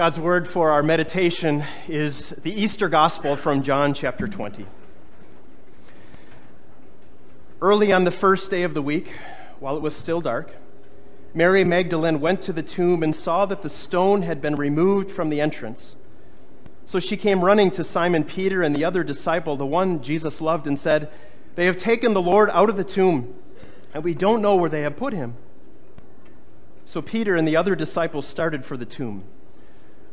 God's word for our meditation is the Easter Gospel from John chapter 20. Early on the first day of the week, while it was still dark, Mary Magdalene went to the tomb and saw that the stone had been removed from the entrance. So she came running to Simon Peter and the other disciple, the one Jesus loved, and said, They have taken the Lord out of the tomb, and we don't know where they have put him. So Peter and the other disciple started for the tomb.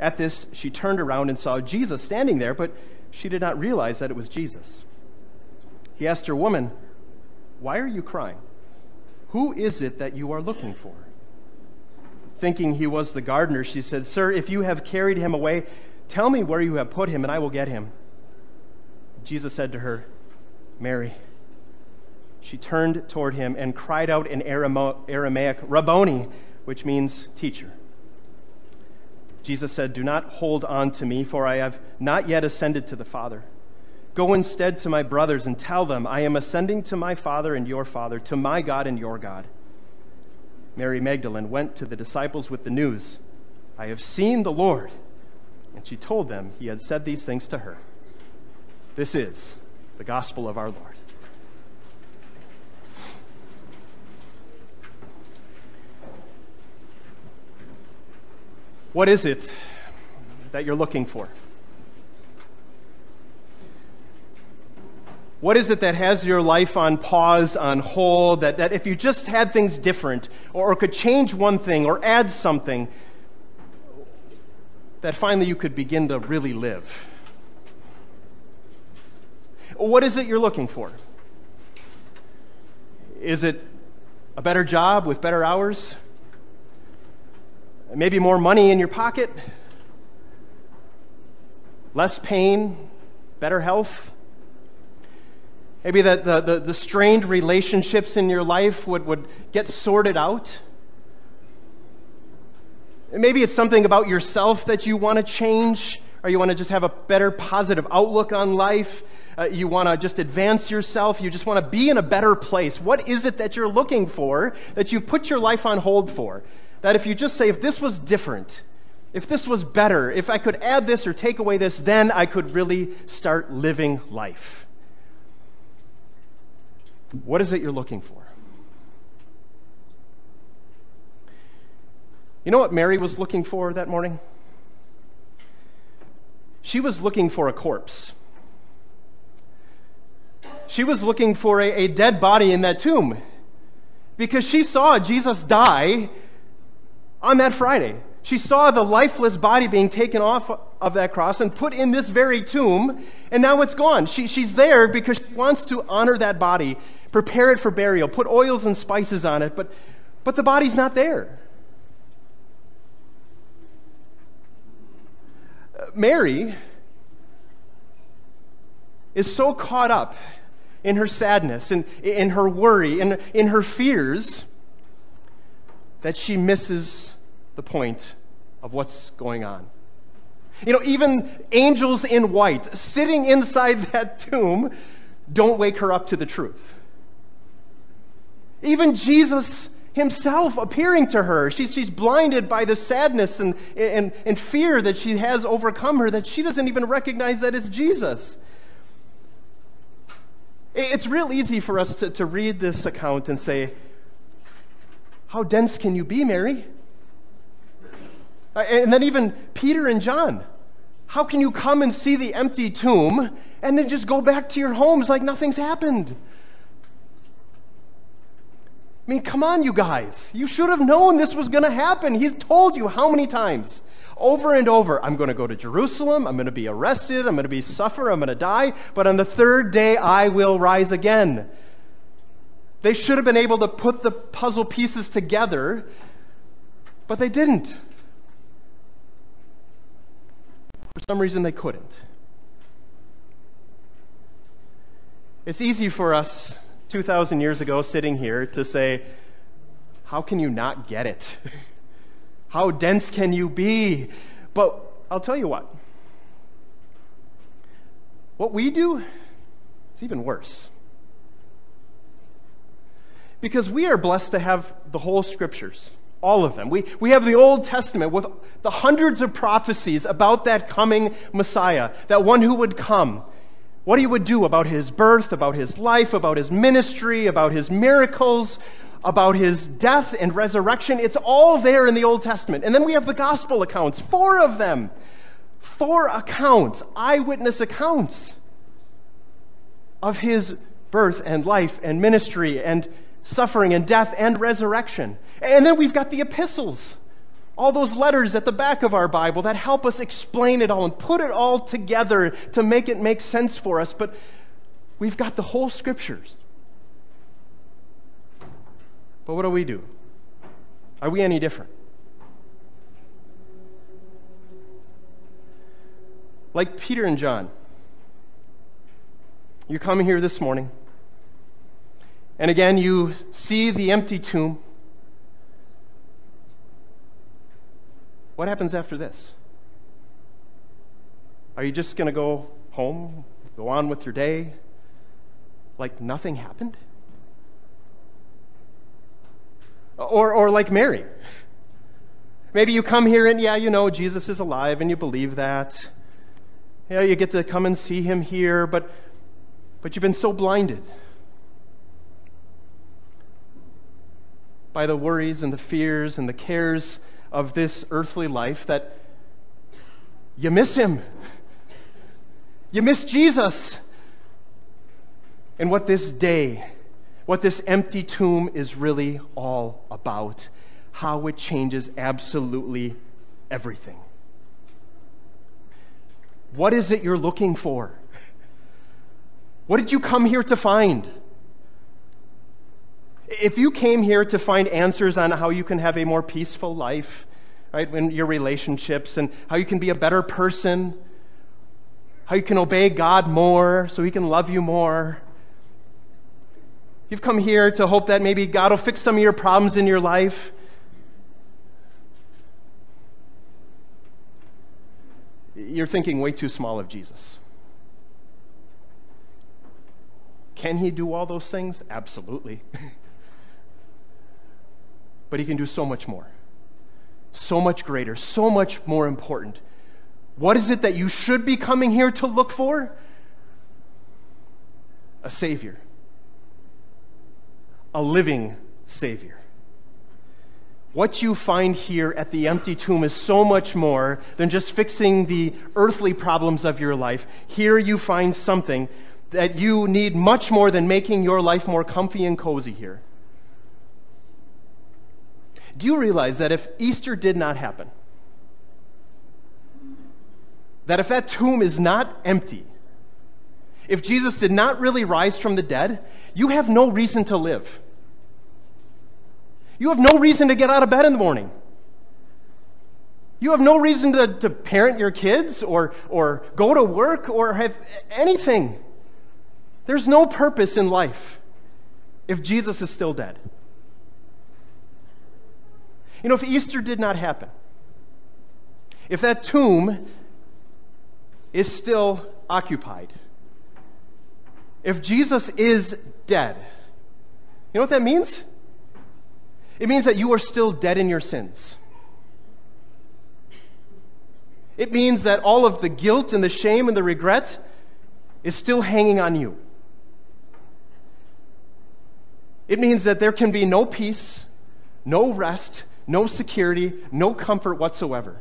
At this, she turned around and saw Jesus standing there, but she did not realize that it was Jesus. He asked her, Woman, why are you crying? Who is it that you are looking for? Thinking he was the gardener, she said, Sir, if you have carried him away, tell me where you have put him, and I will get him. Jesus said to her, Mary. She turned toward him and cried out in Aramaic, Rabboni, which means teacher. Jesus said, Do not hold on to me, for I have not yet ascended to the Father. Go instead to my brothers and tell them, I am ascending to my Father and your Father, to my God and your God. Mary Magdalene went to the disciples with the news, I have seen the Lord. And she told them he had said these things to her. This is the gospel of our Lord. What is it that you're looking for? What is it that has your life on pause, on hold, that, that if you just had things different, or, or could change one thing, or add something, that finally you could begin to really live? What is it you're looking for? Is it a better job with better hours? Maybe more money in your pocket, less pain, better health. Maybe that the, the, the, strained relationships in your life would, would get sorted out. Maybe it's something about yourself that you want to change, or you want to just have a better positive outlook on life. Uh, you want to just advance yourself. You just want to be in a better place. What is it that you're looking for that you put your life on hold for? That if you just say, if this was different, if this was better, if I could add this or take away this, then I could really start living life. What is it you're looking for? You know what Mary was looking for that morning? She was looking for a corpse. She was looking for a, a dead body in that tomb because she saw Jesus die on that Friday. She saw the lifeless body being taken off of that cross and put in this very tomb, and now it's gone. She, she's there because she wants to honor that body, prepare it for burial, put oils and spices on it, but, but the body's not there. Mary is so caught up in her sadness, in, in her worry, in, in her fears that she misses the point of what's going on. You know, even angels in white sitting inside that tomb don't wake her up to the truth. Even Jesus himself appearing to her, she's, she's blinded by the sadness and, and, and fear that she has overcome her that she doesn't even recognize that it's Jesus. It's real easy for us to, to read this account and say, how dense can you be, Mary? Uh, and then even Peter and John. How can you come and see the empty tomb and then just go back to your homes like nothing's happened? I mean, come on, you guys. You should have known this was going to happen. He's told you how many times? Over and over, I'm going to go to Jerusalem. I'm going to be arrested. I'm going to be suffer. I'm going to die. But on the third day, I will rise again. They should have been able to put the puzzle pieces together, but they didn't. For some reason, they couldn't. It's easy for us 2,000 years ago sitting here to say, How can you not get it? How dense can you be? But I'll tell you what. What we do, it's even worse. Because we are blessed to have the whole scriptures, all of them. We, we have the Old Testament with the hundreds of prophecies about that coming Messiah, that one who would come what he would do about his birth, about his life, about his ministry, about his miracles, about his death and resurrection. It's all there in the Old Testament. And then we have the gospel accounts, four of them. Four accounts, eyewitness accounts of his birth and life and ministry and suffering and death and resurrection. And then we've got the epistles all those letters at the back of our Bible that help us explain it all and put it all together to make it make sense for us. But we've got the whole scriptures. But what do we do? Are we any different? Like Peter and John, you come here this morning, and again you see the empty tomb. What happens after this? Are you just going to go home, go on with your day, like nothing happened? Or, or like Mary. Maybe you come here and, yeah, you know, Jesus is alive and you believe that. Yeah, you get to come and see him here, but, but you've been so blinded by the worries and the fears and the cares of this earthly life that you miss him. You miss Jesus. And what this day, what this empty tomb is really all about, how it changes absolutely everything. What is it you're looking for? What did you come here to find? If you came here to find answers on how you can have a more peaceful life, right, in your relationships, and how you can be a better person, how you can obey God more so He can love you more, you've come here to hope that maybe God will fix some of your problems in your life. You're thinking way too small of Jesus. Can he do all those things? Absolutely. but he can do so much more, so much greater, so much more important. What is it that you should be coming here to look for? A Savior, a living Savior. What you find here at the empty tomb is so much more than just fixing the earthly problems of your life. Here you find something that you need much more than making your life more comfy and cozy here. Do you realize that if Easter did not happen, that if that tomb is not empty, if Jesus did not really rise from the dead, you have no reason to live. You have no reason to get out of bed in the morning. You have no reason to, to parent your kids or, or go to work or have anything. There's no purpose in life if Jesus is still dead. You know, if Easter did not happen, if that tomb is still occupied, if Jesus is dead, you know what that means? It means that you are still dead in your sins. It means that all of the guilt and the shame and the regret is still hanging on you. It means that there can be no peace, no rest, no security, no comfort whatsoever.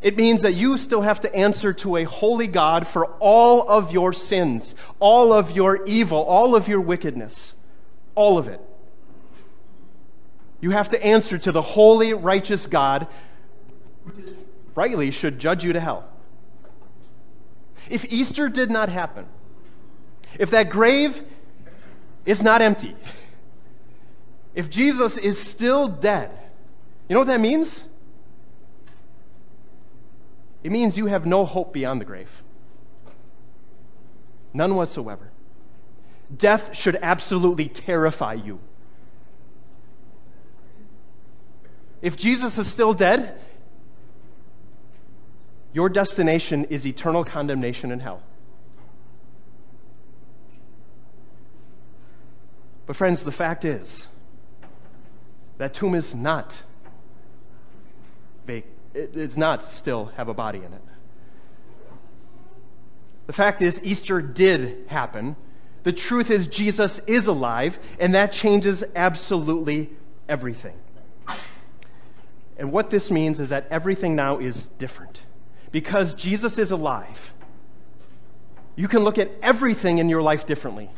It means that you still have to answer to a holy God for all of your sins, all of your evil, all of your wickedness, all of it. You have to answer to the holy, righteous God, who rightly should judge you to hell. If Easter did not happen, if that grave is not empty, if Jesus is still dead, you know what that means? It means you have no hope beyond the grave. None whatsoever. Death should absolutely terrify you. If Jesus is still dead, your destination is eternal condemnation in hell. But, friends, the fact is, that tomb is not it does not still have a body in it. The fact is, Easter did happen. The truth is, Jesus is alive, and that changes absolutely everything. And what this means is that everything now is different. Because Jesus is alive, you can look at everything in your life differently.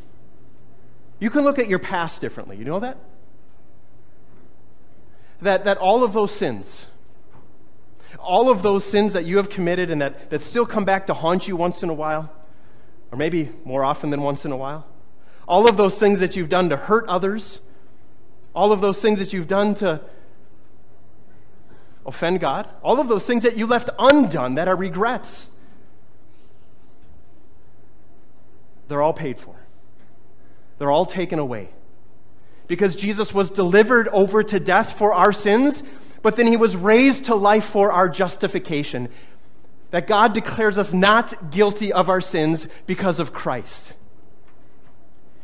You can look at your past differently. You know that? That, that all of those sins, all of those sins that you have committed and that, that still come back to haunt you once in a while, or maybe more often than once in a while, all of those things that you've done to hurt others, all of those things that you've done to offend God, all of those things that you left undone that are regrets, they're all paid for. They're all taken away. Because Jesus was delivered over to death for our sins but then he was raised to life for our justification. That God declares us not guilty of our sins because of Christ.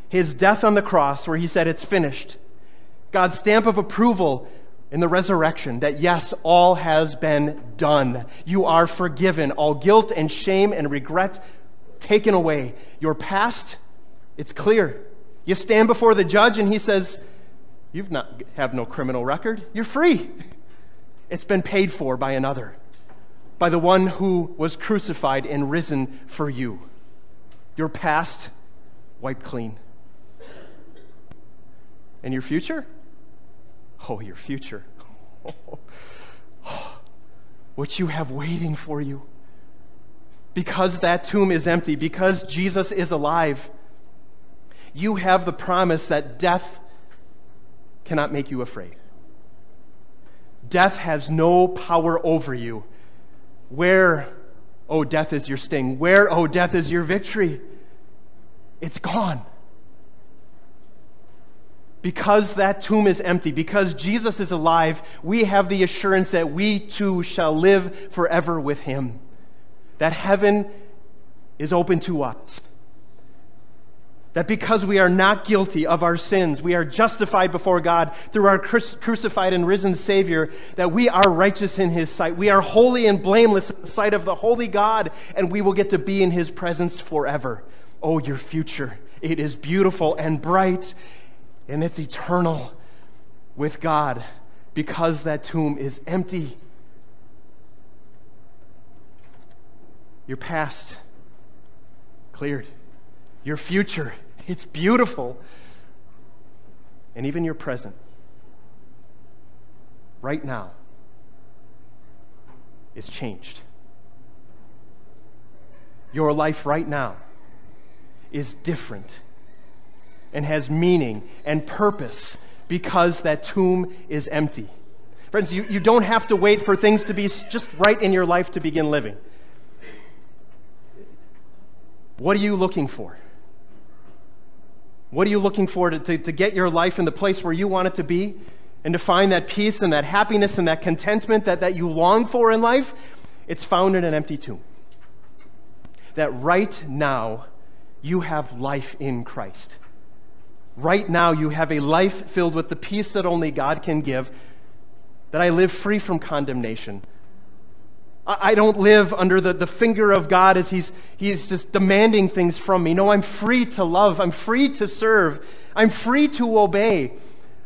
His death on the cross, where he said, It's finished. God's stamp of approval in the resurrection that yes, all has been done. You are forgiven. All guilt and shame and regret taken away. Your past, it's clear. You stand before the judge and he says, You have not have no criminal record. You're free. It's been paid for by another, by the one who was crucified and risen for you. Your past wiped clean. And your future? Oh, your future. what you have waiting for you. Because that tomb is empty, because Jesus is alive, you have the promise that death cannot make you afraid. Death has no power over you. Where, oh, death is your sting? Where, oh, death is your victory? It's gone. Because that tomb is empty, because Jesus is alive, we have the assurance that we too shall live forever with him. That heaven is open to us that because we are not guilty of our sins, we are justified before God through our crucified and risen Savior, that we are righteous in His sight. We are holy and blameless in the sight of the holy God, and we will get to be in His presence forever. Oh, your future. It is beautiful and bright, and it's eternal with God because that tomb is empty. Your past cleared. Your future, it's beautiful. And even your present, right now, is changed. Your life right now is different and has meaning and purpose because that tomb is empty. Friends, you, you don't have to wait for things to be just right in your life to begin living. What are you looking for? What are you looking for to, to, to get your life in the place where you want it to be? And to find that peace and that happiness and that contentment that, that you long for in life? It's found in an empty tomb. That right now, you have life in Christ. Right now, you have a life filled with the peace that only God can give, that I live free from condemnation, I don't live under the, the finger of God as he's, he's just demanding things from me. No, I'm free to love. I'm free to serve. I'm free to obey.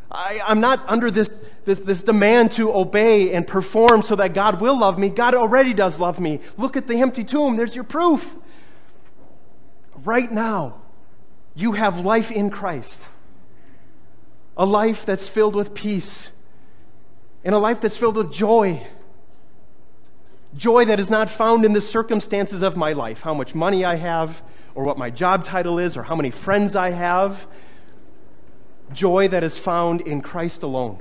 I, am not under this, this, this demand to obey and perform so that God will love me. God already does love me. Look at the empty tomb. There's your proof. Right now, you have life in Christ. A life that's filled with peace and a life that's filled with joy. Joy that is not found in the circumstances of my life, how much money I have, or what my job title is, or how many friends I have joy that is found in Christ alone.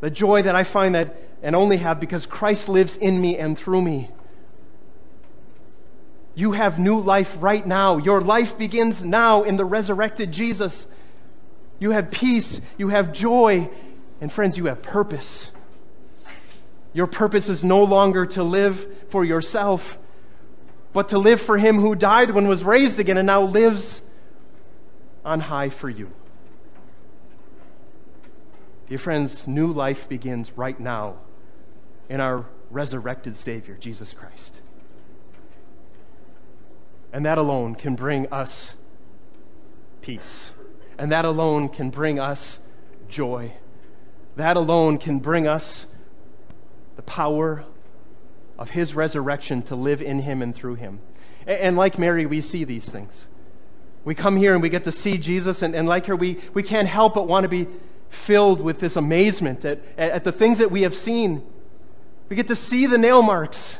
The joy that I find that and only have because Christ lives in me and through me. You have new life right now. Your life begins now in the resurrected Jesus. You have peace, you have joy, and friends, you have purpose. Your purpose is no longer to live for yourself, but to live for Him who died when was raised again and now lives on high for you. Dear friends, new life begins right now in our resurrected Savior, Jesus Christ. And that alone can bring us peace. And that alone can bring us joy. That alone can bring us the power of His resurrection to live in Him and through Him. And like Mary, we see these things. We come here and we get to see Jesus, and, and like her, we, we can't help but want to be filled with this amazement at, at the things that we have seen. We get to see the nail marks,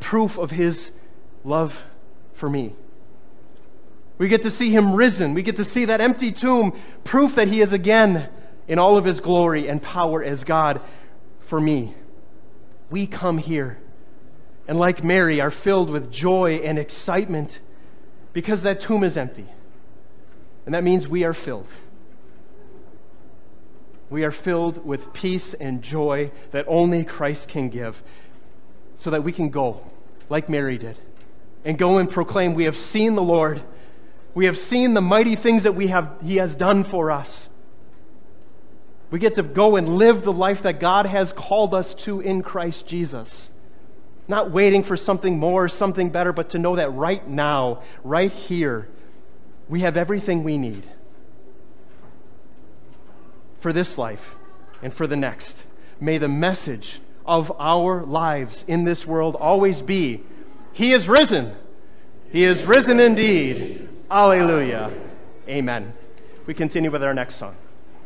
proof of his love for me. We get to see him risen. We get to see that empty tomb, proof that he is again in all of his glory and power as God for me. We come here and, like Mary, are filled with joy and excitement because that tomb is empty. And that means we are filled. We are filled with peace and joy that only Christ can give so that we can go like Mary did and go and proclaim, We have seen the Lord. We have seen the mighty things that we have, He has done for us. We get to go and live the life that God has called us to in Christ Jesus. Not waiting for something more, something better, but to know that right now, right here, we have everything we need for this life and for the next. May the message of our lives in this world always be He is risen. He is risen indeed. Alleluia. Amen. We continue with our next song.